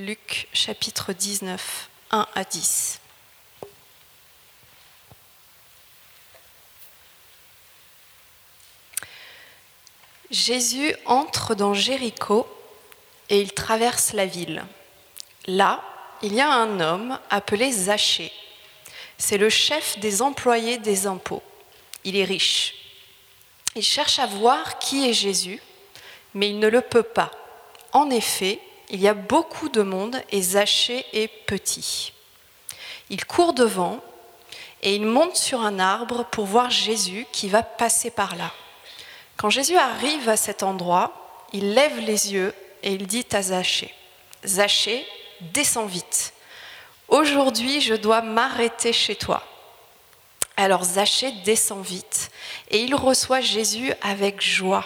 Luc chapitre 19, 1 à 10. Jésus entre dans Jéricho et il traverse la ville. Là, il y a un homme appelé Zachée. C'est le chef des employés des impôts. Il est riche. Il cherche à voir qui est Jésus, mais il ne le peut pas. En effet, il y a beaucoup de monde et Zachée est petit. Il court devant et il monte sur un arbre pour voir Jésus qui va passer par là. Quand Jésus arrive à cet endroit, il lève les yeux et il dit à Zachée, Zachée, descends vite. Aujourd'hui, je dois m'arrêter chez toi. Alors Zachée descend vite et il reçoit Jésus avec joie.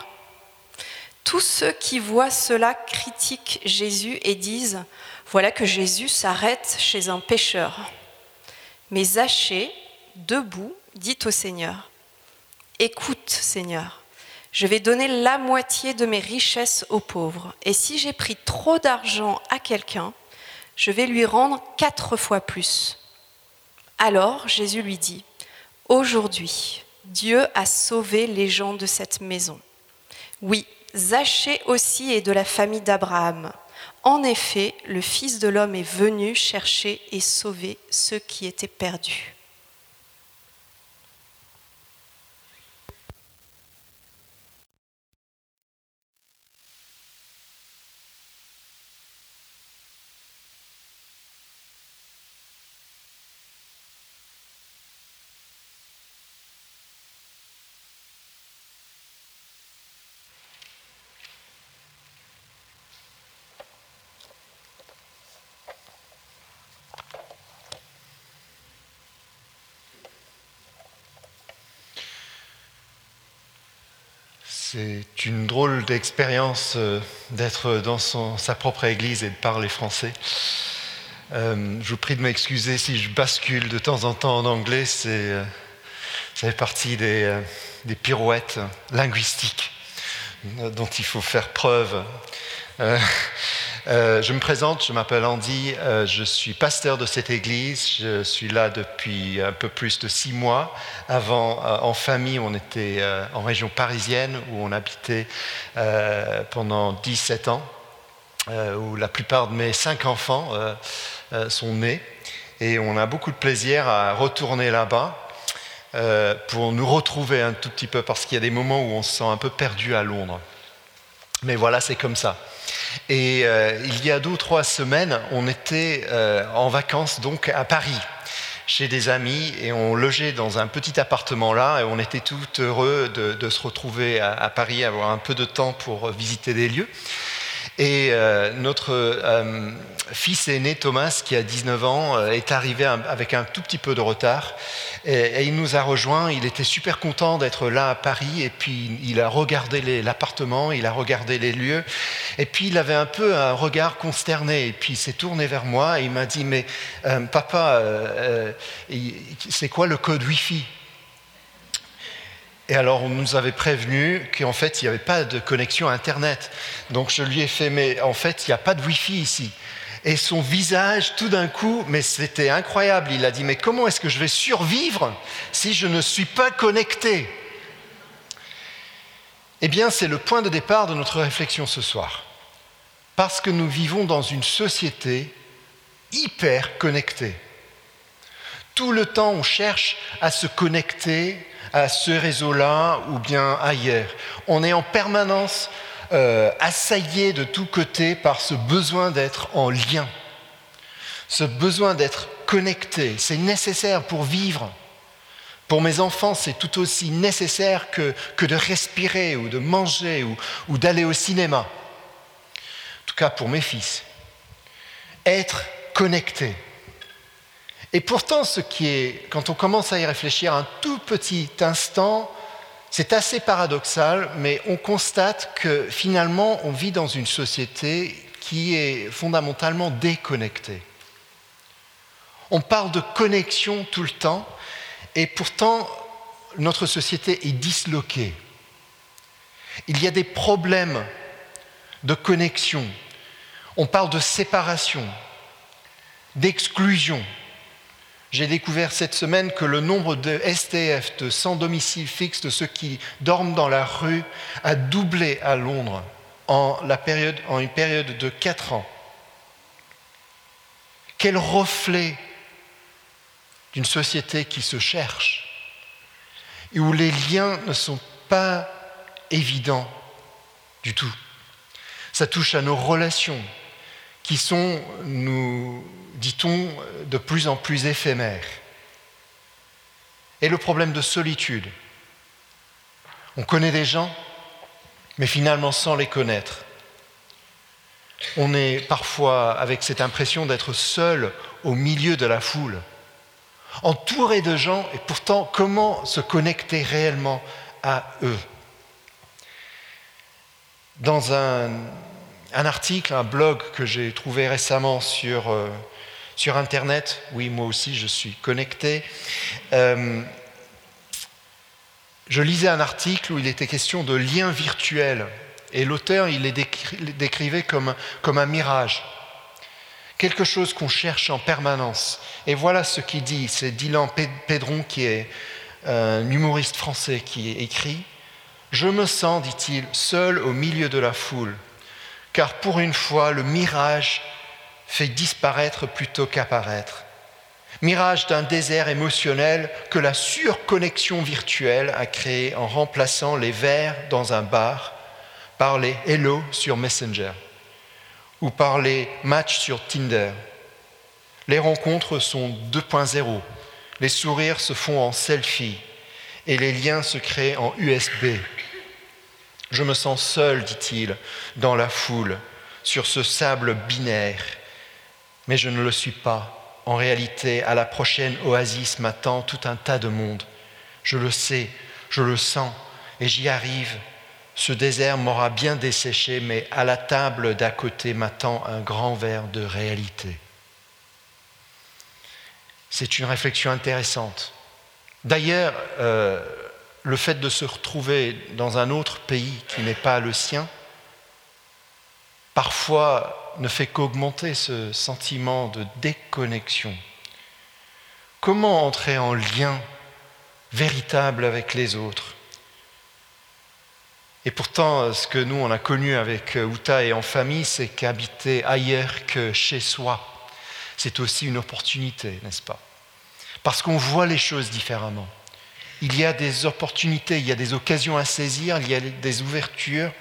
Tous ceux qui voient cela critiquent Jésus et disent Voilà que Jésus s'arrête chez un pécheur. Mais Zachée, debout, dit au Seigneur Écoute, Seigneur, je vais donner la moitié de mes richesses aux pauvres. Et si j'ai pris trop d'argent à quelqu'un, je vais lui rendre quatre fois plus. Alors Jésus lui dit Aujourd'hui, Dieu a sauvé les gens de cette maison. Oui, Zachée aussi est de la famille d'Abraham. En effet, le Fils de l'homme est venu chercher et sauver ceux qui étaient perdus. Une drôle d'expérience euh, d'être dans sa propre église et de parler français. Euh, je vous prie de m'excuser si je bascule de temps en temps en anglais, c'est, euh, ça fait partie des, des, pirouettes linguistiques dont il faut faire preuve. Euh, je me présente, je m'appelle Andy, euh, je suis pasteur de cette église, je suis là depuis un peu plus de six mois. Avant, euh, en famille, on était en région parisienne où on habitait pendant 17 ans, où la plupart de mes cinq enfants sont nés. Et on a beaucoup de plaisir à retourner là-bas. pour nous retrouver un tout petit peu, parce qu'il y a des moments où on se sent un peu perdu à Londres. Mais voilà, c'est comme ça. Et euh, il y a deux ou trois semaines, on était euh, en vacances donc à Paris chez des amis et on logeait dans un petit appartement là et on était tout heureux de, se retrouver à, à, Paris, avoir un peu de temps pour visiter des lieux. Et euh, notre euh, fils aîné, Thomas, qui a 19 ans, euh, est arrivé avec un tout petit peu de retard. Et, il nous a rejoints. Il était super content d'être là à Paris. Et puis, il a regardé l'appartement, il a regardé les lieux. Et puis, il avait un peu un regard consterné. Et puis, il s'est tourné vers moi et il m'a dit Mais papa, c'est quoi le code Wi-Fi? Et alors, on nous avait prévenu qu'en fait, il n'y avait pas de connexion Internet. Donc, je lui ai fait, mais en fait, il n'y a pas de Wi-Fi ici. Et son visage, tout d'un coup, mais c'était incroyable. Il a dit, mais comment est-ce que je vais survivre si je ne suis pas connecté? Eh bien, c'est le point de départ de notre réflexion ce soir. Parce que nous vivons dans une société hyper connectée. Tout le temps, on cherche à se connecter à ce réseau-là ou bien ailleurs. On est en permanence euh, assaillé de tous côtés par ce besoin d'être en lien, ce besoin d'être connecté. C'est nécessaire pour vivre. Pour mes enfants, c'est tout aussi nécessaire que, que, de respirer ou de manger ou, ou d'aller au cinéma. En tout cas pour mes fils. Être connecté. Et pourtant, ce qui est, quand on commence à y réfléchir un tout petit instant, c'est assez paradoxal, mais on constate que finalement, on vit dans une société qui est fondamentalement déconnectée. On parle de connexion tout le temps, et pourtant, notre société est disloquée. Il y a des problèmes de connexion. On parle de séparation, d'exclusion. J'ai découvert cette semaine que le nombre de STF, de sans domicile fixe, de ceux qui dorment dans la rue, a doublé à Londres en, une période de quatre ans. Quel reflet d'une société qui se cherche et où les liens ne sont pas évidents du tout. Ça touche à nos relations qui sont, nous dit-on, de plus en plus éphémères. Et le problème de solitude. On connaît des gens, mais finalement sans les connaître. On est parfois avec cette impression d'être seul au milieu de la foule entouré de gens, et pourtant comment se connecter réellement à eux? Dans un, article, un blog que j'ai trouvé récemment sur, euh, sur Internet, oui moi aussi je suis connecté, euh, je lisais un article où il était question de liens virtuels, et l'auteur il les décrivait comme, comme un mirage. Quelque chose qu'on cherche en permanence. Et voilà ce qu'il dit, c'est Dylan Pedron qui est un humoriste français qui écrit Je me sens, dit-il, seul au milieu de la foule, car pour une fois le mirage fait disparaître plutôt qu'apparaître. Mirage d'un désert émotionnel que la surconnexion virtuelle a créé en remplaçant les verres dans un bar par les hello sur Messenger ou par les matchs sur Tinder. Les rencontres sont 2.0, les sourires se font en selfie et les liens se créent en USB. Je me sens seul, dit-il, dans la foule, sur ce sable binaire, mais je ne le suis pas. En réalité, à la prochaine oasis m'attend tout un tas de monde. Je le sais, je le sens, et j'y arrive ce désert m'aura bien desséché, mais à la table d'à côté m'attend un grand verre de réalité. C'est une réflexion intéressante. D'ailleurs, euh, le fait de se retrouver dans un autre pays qui n'est pas le sien, parfois ne fait qu'augmenter ce sentiment de déconnexion. Comment entrer en lien véritable avec les autres? Et pourtant, ce que nous, on a connu avec euh, Uta et en famille, c'est qu'habiter ailleurs que chez soi, c'est aussi une opportunité, n'est-ce pas? Parce qu'on voit les choses différemment. Il y a des opportunités, il y a des occasions à saisir, il y a des ouvertures,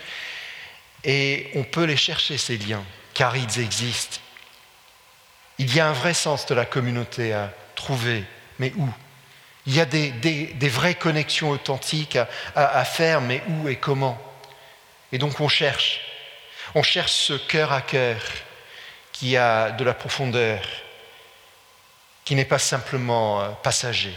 et on peut les chercher, ces liens, car ils existent. Il y a un vrai sens de la communauté à trouver, mais où? Il y a des, vraies connexions authentiques à, faire, mais où et comment? Et donc on cherche. On cherche ce cœur à cœur qui a de la profondeur, qui n'est pas simplement euh, passager.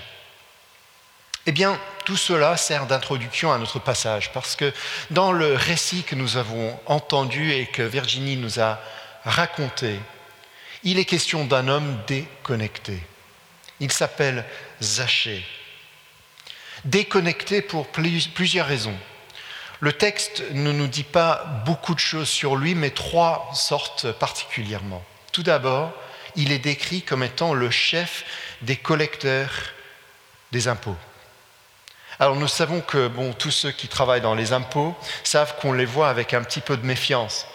Eh bien, tout cela sert d'introduction à notre passage, parce que dans le récit que nous avons entendu et que Virginie nous a raconté, il est question d'un homme déconnecté. Il s'appelle Zachée. Déconnecté pour plusieurs raisons. Le texte ne nous dit pas beaucoup de choses sur lui, mais trois sortes particulièrement. Tout d'abord, il est décrit comme étant le chef des collecteurs des impôts. Alors nous savons que bon, tous ceux qui travaillent dans les impôts savent qu'on les voit avec un petit peu de méfiance.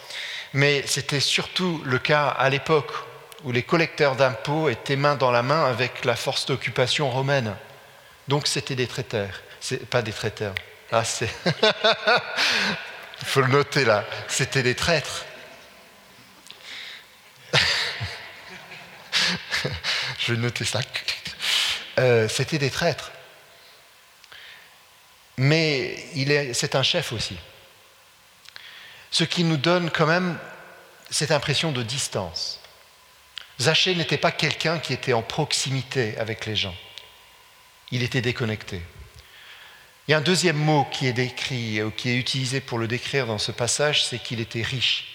Mais c'était surtout le cas à l'époque où les collecteurs d'impôts étaient main dans la main avec la force d'occupation romaine. Donc c'était des traiteurs, pas des traiteurs. Ah, c'est. Il faut le noter là. C'était des traîtres. Je vais noter ça. Euh, c'était des traîtres. Mais c'est un chef aussi. Ce qui nous donne quand même cette impression de distance. Zachée n'était pas quelqu'un qui était en proximité avec les gens. Il était déconnecté. Il y a un deuxième mot qui est décrit, euh, qui est utilisé pour le décrire dans ce passage, c'est qu'il était riche.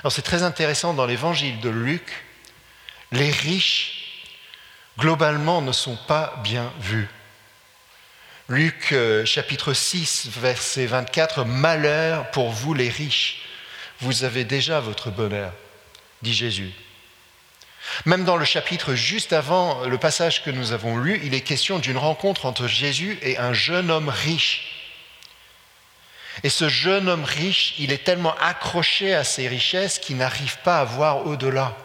Alors c'est très intéressant dans l'évangile de Luc, les riches, globalement, ne sont pas bien vus. Luc euh, chapitre 6, verset 24, Malheur pour vous les riches, vous avez déjà votre bonheur, dit Jésus. Même dans le chapitre juste avant le passage que nous avons lu, il est question d'une rencontre entre Jésus et un jeune homme riche. Et ce jeune homme riche, il est tellement accroché à ses richesses qu'il n'arrive pas à voir au-delà.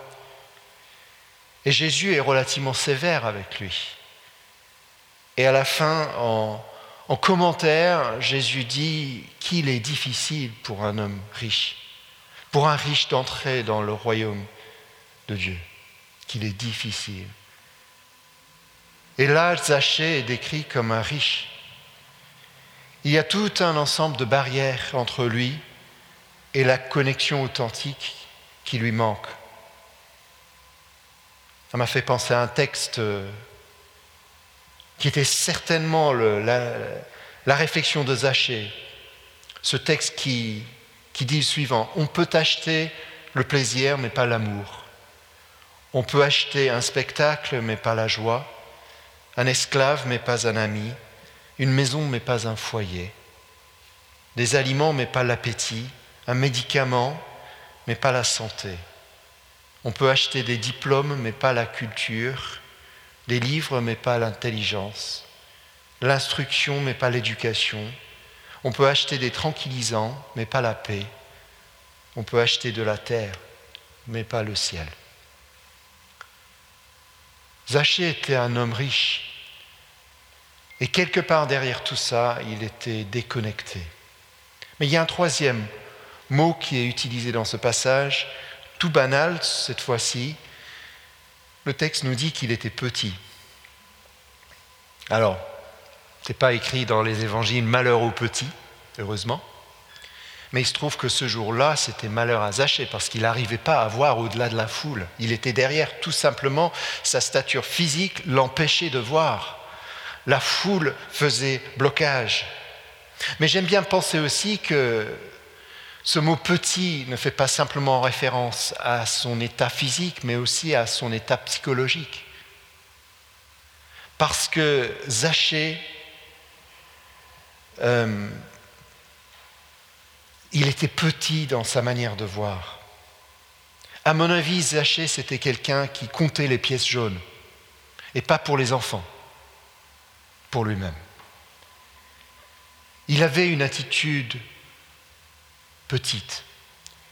Et Jésus est relativement sévère avec lui. Et à la fin, en, en commentaire, Jésus dit qu'il est difficile pour un homme riche, pour un riche d'entrer dans le royaume de Dieu qu'il est difficile. Et là, Zachée est décrit comme un riche. Il y a tout un ensemble de barrières entre lui et la connexion authentique qui lui manque. Ça m'a fait penser à un texte euh, qui était certainement la, réflexion de Zachée. Ce texte qui, qui dit le suivant, on peut acheter le plaisir mais pas l'amour. On peut acheter un spectacle mais pas la joie, un esclave mais pas un ami, une maison mais pas un foyer, des aliments mais pas l'appétit, un médicament mais pas la santé. On peut acheter des diplômes mais pas la culture, des livres mais pas l'intelligence, l'instruction mais pas l'éducation. On peut acheter des tranquillisants mais pas la paix. On peut acheter de la terre mais pas le ciel. Zachée était un homme riche. Et quelque part derrière tout ça, il était déconnecté. Mais il y a un troisième mot qui est utilisé dans ce passage, tout banal cette fois-ci. Le texte nous dit qu'il était petit. Alors, ce n'est pas écrit dans les évangiles malheur aux petits, heureusement. Mais il se trouve que ce jour-là, c'était malheur à Zachée parce qu'il n'arrivait pas à voir au-delà de la foule. Il était derrière, tout simplement, sa stature physique l'empêchait de voir. La foule faisait blocage. Mais j'aime bien penser aussi que ce mot petit ne fait pas simplement référence à son état physique, mais aussi à son état psychologique. Parce que Zachée euh, il était petit dans sa manière de voir. À mon avis, Zachée, c'était quelqu'un qui comptait les pièces jaunes, et pas pour les enfants, pour lui-même. Il avait une attitude petite.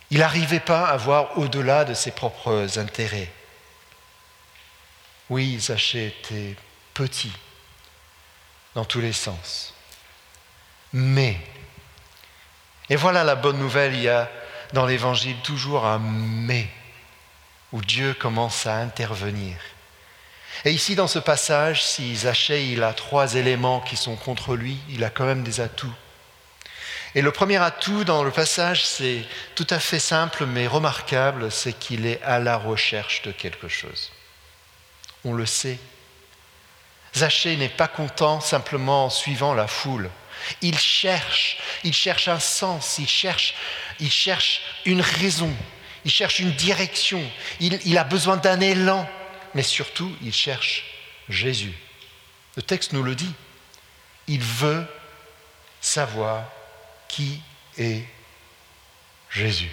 Il n'arrivait pas à voir au-delà de ses propres intérêts. Oui, Zachée était petit dans tous les sens. Mais et voilà la bonne nouvelle, il y a dans l'Évangile toujours un mais, où Dieu commence à intervenir. Et ici, dans ce passage, si Zachée il a trois éléments qui sont contre lui, il a quand même des atouts. Et le premier atout dans le passage, c'est tout à fait simple mais remarquable, c'est qu'il est à la recherche de quelque chose. On le sait. Zachée n'est pas content simplement en suivant la foule. Il cherche, il cherche un sens, il cherche, il cherche une raison, il cherche une direction, il, il a besoin d'un élan, mais surtout il cherche Jésus. Le texte nous le dit. Il veut savoir qui est Jésus?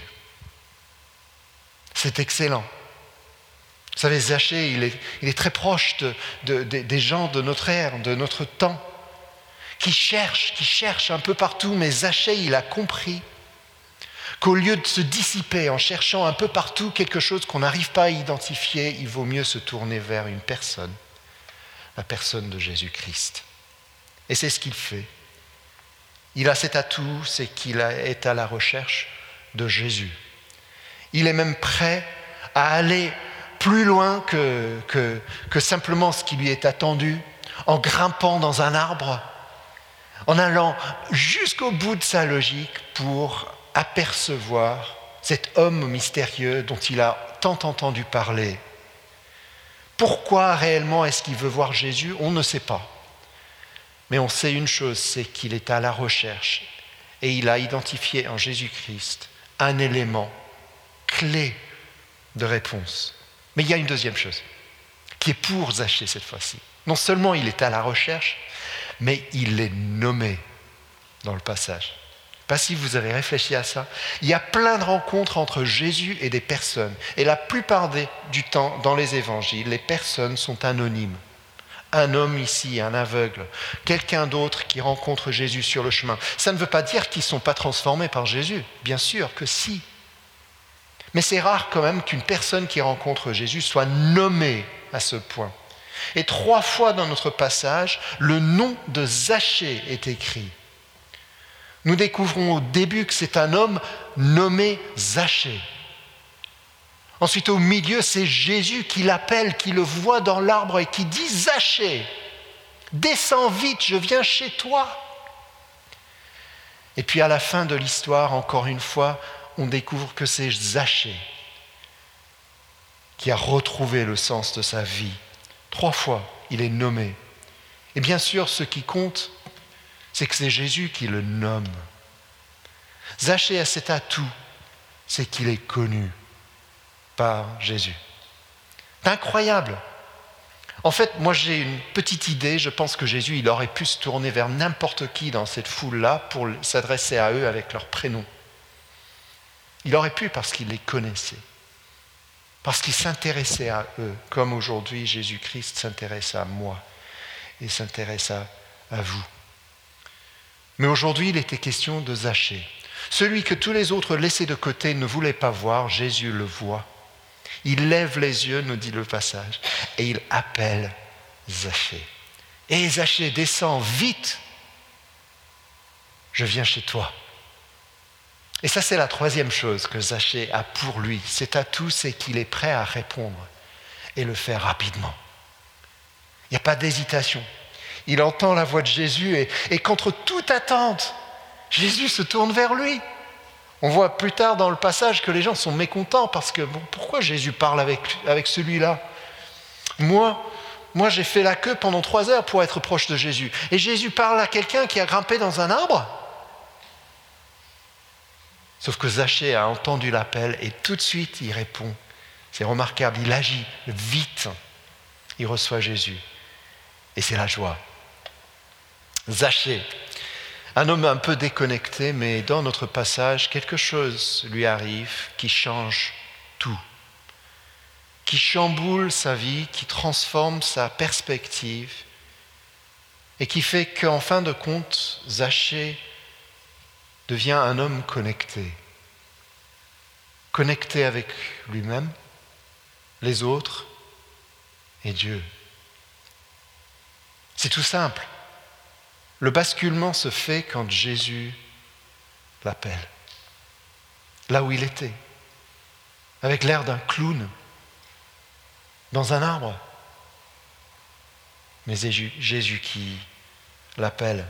C'est excellent. Vous savez, Zachée, il est, très proche des gens de notre ère, de notre temps qui cherche, qui cherche un peu partout, mais Zachée, il a compris qu'au lieu de se dissiper en cherchant un peu partout quelque chose qu'on n'arrive pas à identifier, il vaut mieux se tourner vers une personne, la personne de Jésus-Christ. Et c'est ce qu'il fait. Il a cet atout, c'est qu'il est à la recherche de Jésus. Il est même prêt à aller plus loin que, simplement ce qui lui est attendu, en grimpant dans un arbre en allant jusqu'au bout de sa logique pour apercevoir cet homme mystérieux dont il a tant entendu parler. Pourquoi réellement est-ce qu'il veut voir Jésus? On ne sait pas. Mais on sait une chose, c'est qu'il est à la recherche et il a identifié en Jésus-Christ un élément clé de réponse. Mais il y a une deuxième chose qui est pour Zachée cette fois-ci. Non seulement il est à la recherche, mais il est nommé dans le passage. Pas si vous avez réfléchi à ça. Il y a plein de rencontres entre Jésus et des personnes. Et la plupart du temps, dans les évangiles, les personnes sont anonymes. Un homme ici, un aveugle, quelqu'un d'autre qui rencontre Jésus sur le chemin. Ça ne veut pas dire qu'ils ne sont pas transformés par Jésus. Bien sûr que si. Mais c'est rare quand même qu'une personne qui rencontre Jésus soit nommée à ce point. Et trois fois dans notre passage, le nom de Zachée est écrit. Nous découvrons au début que c'est un homme nommé Zachée. Ensuite, au milieu, c'est Jésus qui l'appelle, qui le voit dans l'arbre et qui dit Zachée, descends vite, je viens chez toi. Et puis à la fin de l'histoire, encore une fois, on découvre que c'est Zachée qui a retrouvé le sens de sa vie. Trois fois, il est nommé. Et bien sûr, ce qui compte, c'est que c'est Jésus qui le nomme. Zachée a cet atout, c'est qu'il est connu par Jésus. C'est incroyable. En fait, moi j'ai une petite idée, je pense que Jésus, il aurait pu se tourner vers n'importe qui dans cette foule-là pour s'adresser à eux avec leur prénom. Il aurait pu parce qu'il les connaissait, parce qu'il s'intéressait à eux, comme aujourd'hui Jésus-Christ s'intéresse à moi et s'intéresse à, vous. Mais aujourd'hui, il était question de Zachée. Celui que tous les autres laissés de côté ne voulaient pas voir, Jésus le voit. Il lève les yeux, nous dit le passage, et il appelle Zachée. Et Zachée, descend vite, je viens chez toi. Et ça, c'est la troisième chose que Zachée a pour lui. C'est à tout, c'est qu'il est prêt à répondre et le faire rapidement. Il n'y a pas d'hésitation. Il entend la voix de Jésus et, contre toute attente, Jésus se tourne vers lui. On voit plus tard dans le passage que les gens sont mécontents parce que pourquoi Jésus parle avec, celui-là? Moi, moi j'ai fait la queue pendant trois heures pour être proche de Jésus. Et Jésus parle à quelqu'un qui a grimpé dans un arbre? Sauf que Zachée a entendu l'appel et tout de suite il répond. C'est remarquable, il agit vite. Il reçoit Jésus. Et c'est la joie. Zachée, un homme un peu déconnecté, mais dans notre passage, quelque chose lui arrive qui change tout, qui chamboule sa vie, qui transforme sa perspective, et qui fait qu'en fin de compte, Zachée devient un homme connecté, connecté avec lui-même, les autres et Dieu. C'est tout simple. Le basculement se fait quand Jésus l'appelle, là où il était, avec l'air d'un clown, dans un arbre. Mais Jésus qui l'appelle.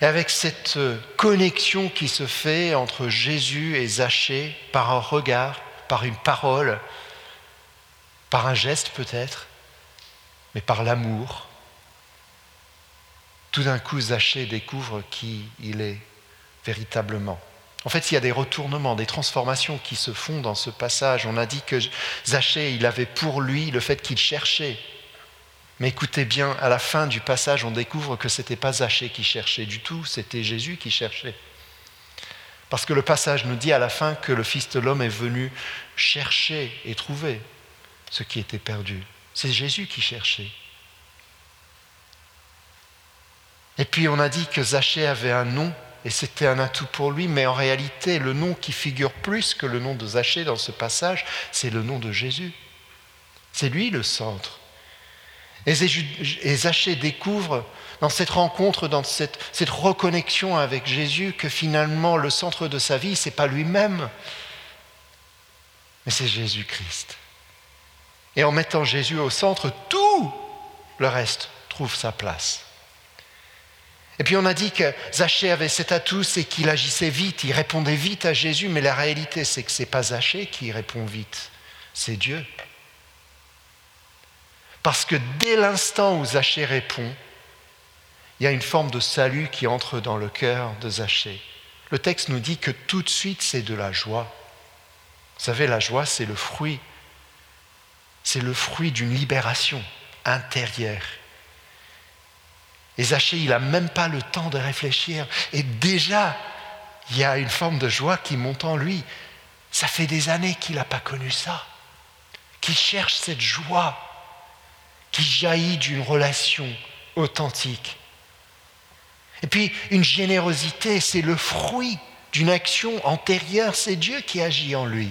Et avec cette connexion qui se fait entre Jésus et Zachée par un regard, par une parole, par un geste peut-être, mais par l'amour, tout d'un coup, Zachée découvre qui il est véritablement. En fait, il y a des retournements, des transformations qui se font dans ce passage. On a dit que Zachée, il avait pour lui le fait qu'il cherchait. Mais écoutez bien, à la fin du passage, on découvre que ce n'était pas Zachée qui cherchait du tout, c'était Jésus qui cherchait. Parce que le passage nous dit à la fin que le Fils de l'homme est venu chercher et trouver ce qui était perdu. C'est Jésus qui cherchait. Et puis on a dit que Zachée avait un nom et c'était un atout pour lui, mais en réalité, le nom qui figure plus que le nom de Zachée dans ce passage, c'est le nom de Jésus. C'est lui le centre. Et Zachée découvre dans cette rencontre, dans cette, cette reconnexion avec Jésus, que finalement le centre de sa vie, ce n'est pas lui-même, mais c'est Jésus-Christ. Et en mettant Jésus au centre, tout le reste trouve sa place. Et puis on a dit que Zachée avait cet atout, c'est qu'il agissait vite, il répondait vite à Jésus, mais la réalité c'est que ce n'est pas Zachée qui répond vite, c'est Dieu. Parce que dès l'instant où Zachée répond, il y a une forme de salut qui entre dans le cœur de Zachée. Le texte nous dit que tout de suite c'est de la joie. Vous savez, la joie c'est le fruit, c'est le fruit d'une libération intérieure Et Zachée, il n'a même pas le temps de réfléchir. Et déjà, il y a une forme de joie qui monte en lui. Ça fait des années qu'il n'a pas connu ça. Qu'il cherche cette joie qui jaillit d'une relation authentique. Et puis, une générosité, c'est le fruit d'une action antérieure, c'est Dieu qui agit en lui.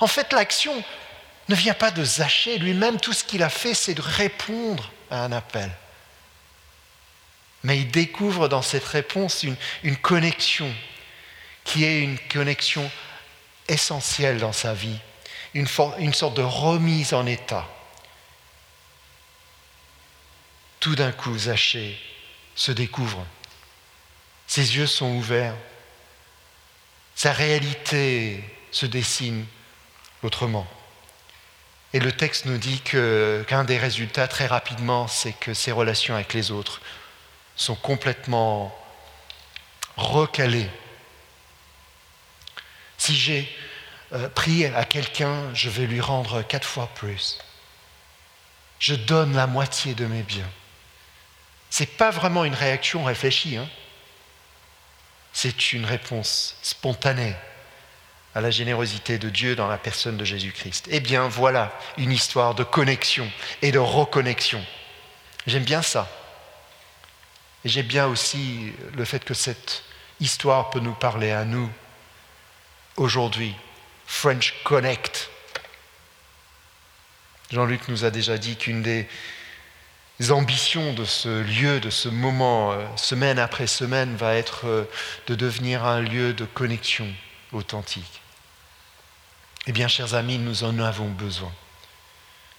En fait, l'action ne vient pas de Zachée lui-même, tout ce qu'il a fait, c'est de répondre à un appel. Mais il découvre dans cette réponse une, connexion qui est une connexion essentielle dans sa vie, une, sorte de remise en état. Tout d'un coup, Zachée se découvre. Ses yeux sont ouverts. Sa réalité se dessine autrement. Et le texte nous dit qu'un des résultats très rapidement, c'est que ses relations avec les autres sont complètement recalées. Si j'ai euh, prié à quelqu'un, je vais lui rendre quatre fois plus. Je donne la moitié de mes biens. Ce n'est pas vraiment une réaction réfléchie. Hein. C'est une réponse spontanée à la générosité de Dieu dans la personne de Jésus-Christ. Eh bien, voilà une histoire de connexion et de reconnexion. J'aime bien ça. Et j'aime bien aussi le fait que cette histoire peut nous parler à nous aujourd'hui. French Connect. Jean-Luc nous a déjà dit qu'une des ambitions de ce lieu, de ce moment, euh, semaine après semaine, va être euh, de devenir un lieu de connexion authentique. Eh bien, chers amis, nous en avons besoin.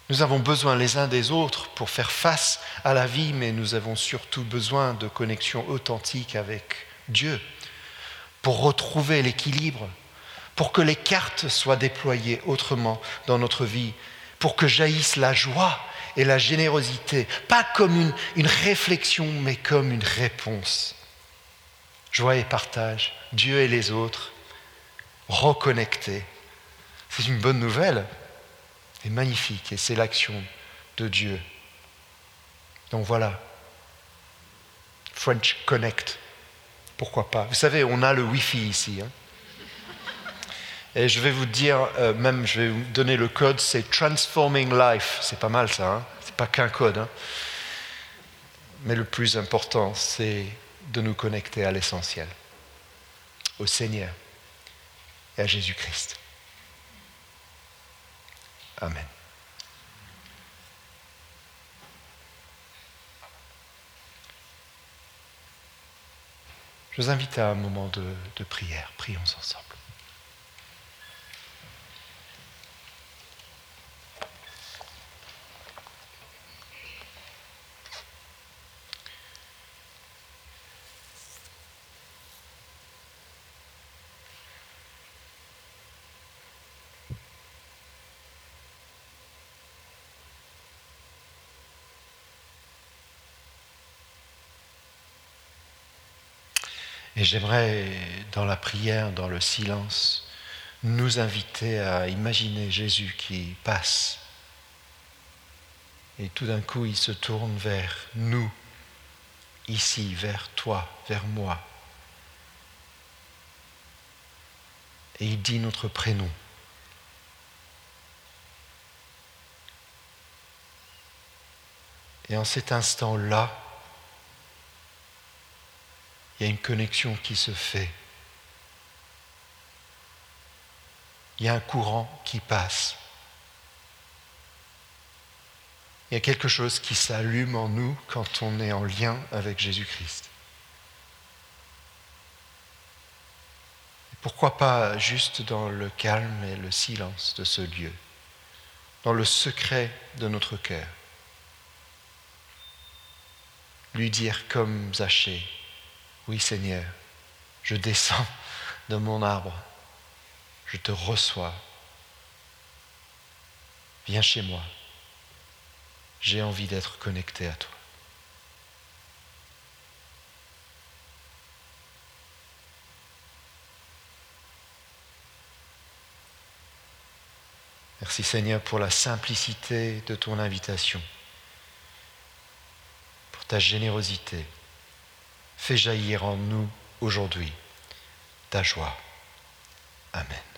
Nous avons besoin les uns des autres pour faire face à la vie, mais nous avons surtout besoin de connexion authentique avec Dieu, pour retrouver l'équilibre, pour que les cartes soient déployées autrement dans notre vie, pour que jaillisse la joie et la générosité, pas comme une, une réflexion, mais comme une réponse. Joie et partage, Dieu et les autres, reconnectés c'est une bonne nouvelle et magnifique, et c'est l'action de Dieu. Donc voilà, French Connect, pourquoi pas? Vous savez, on a le Wi-Fi ici. Hein. et je vais vous dire, euh, même je vais vous donner le code, c'est Transforming Life. C'est pas mal ça, hein c'est pas qu'un code. Hein. Mais le plus important, c'est de nous connecter à l'essentiel, au Seigneur et à Jésus-Christ. Amen. Je vous invite à un moment de, de prière. Prions ensemble. Et j'aimerais, dans la prière, dans le silence, nous inviter à imaginer Jésus qui passe. Et tout d'un coup, il se tourne vers nous, ici, vers toi, vers moi. Et il dit notre prénom. Et en cet instant-là, il y a une connexion qui se fait. Il y a un courant qui passe. Il y a quelque chose qui s'allume en nous quand on est en lien avec Jésus-Christ. Pourquoi pas juste dans le calme et le silence de ce lieu, dans le secret de notre cœur, lui dire comme Zachée, oui Seigneur, je descends de mon arbre, je te reçois. Viens chez moi. J'ai envie d'être connecté à toi. Merci Seigneur pour la simplicité de ton invitation ta générosité. Fais jaillir en nous aujourd'hui ta joie. Amen.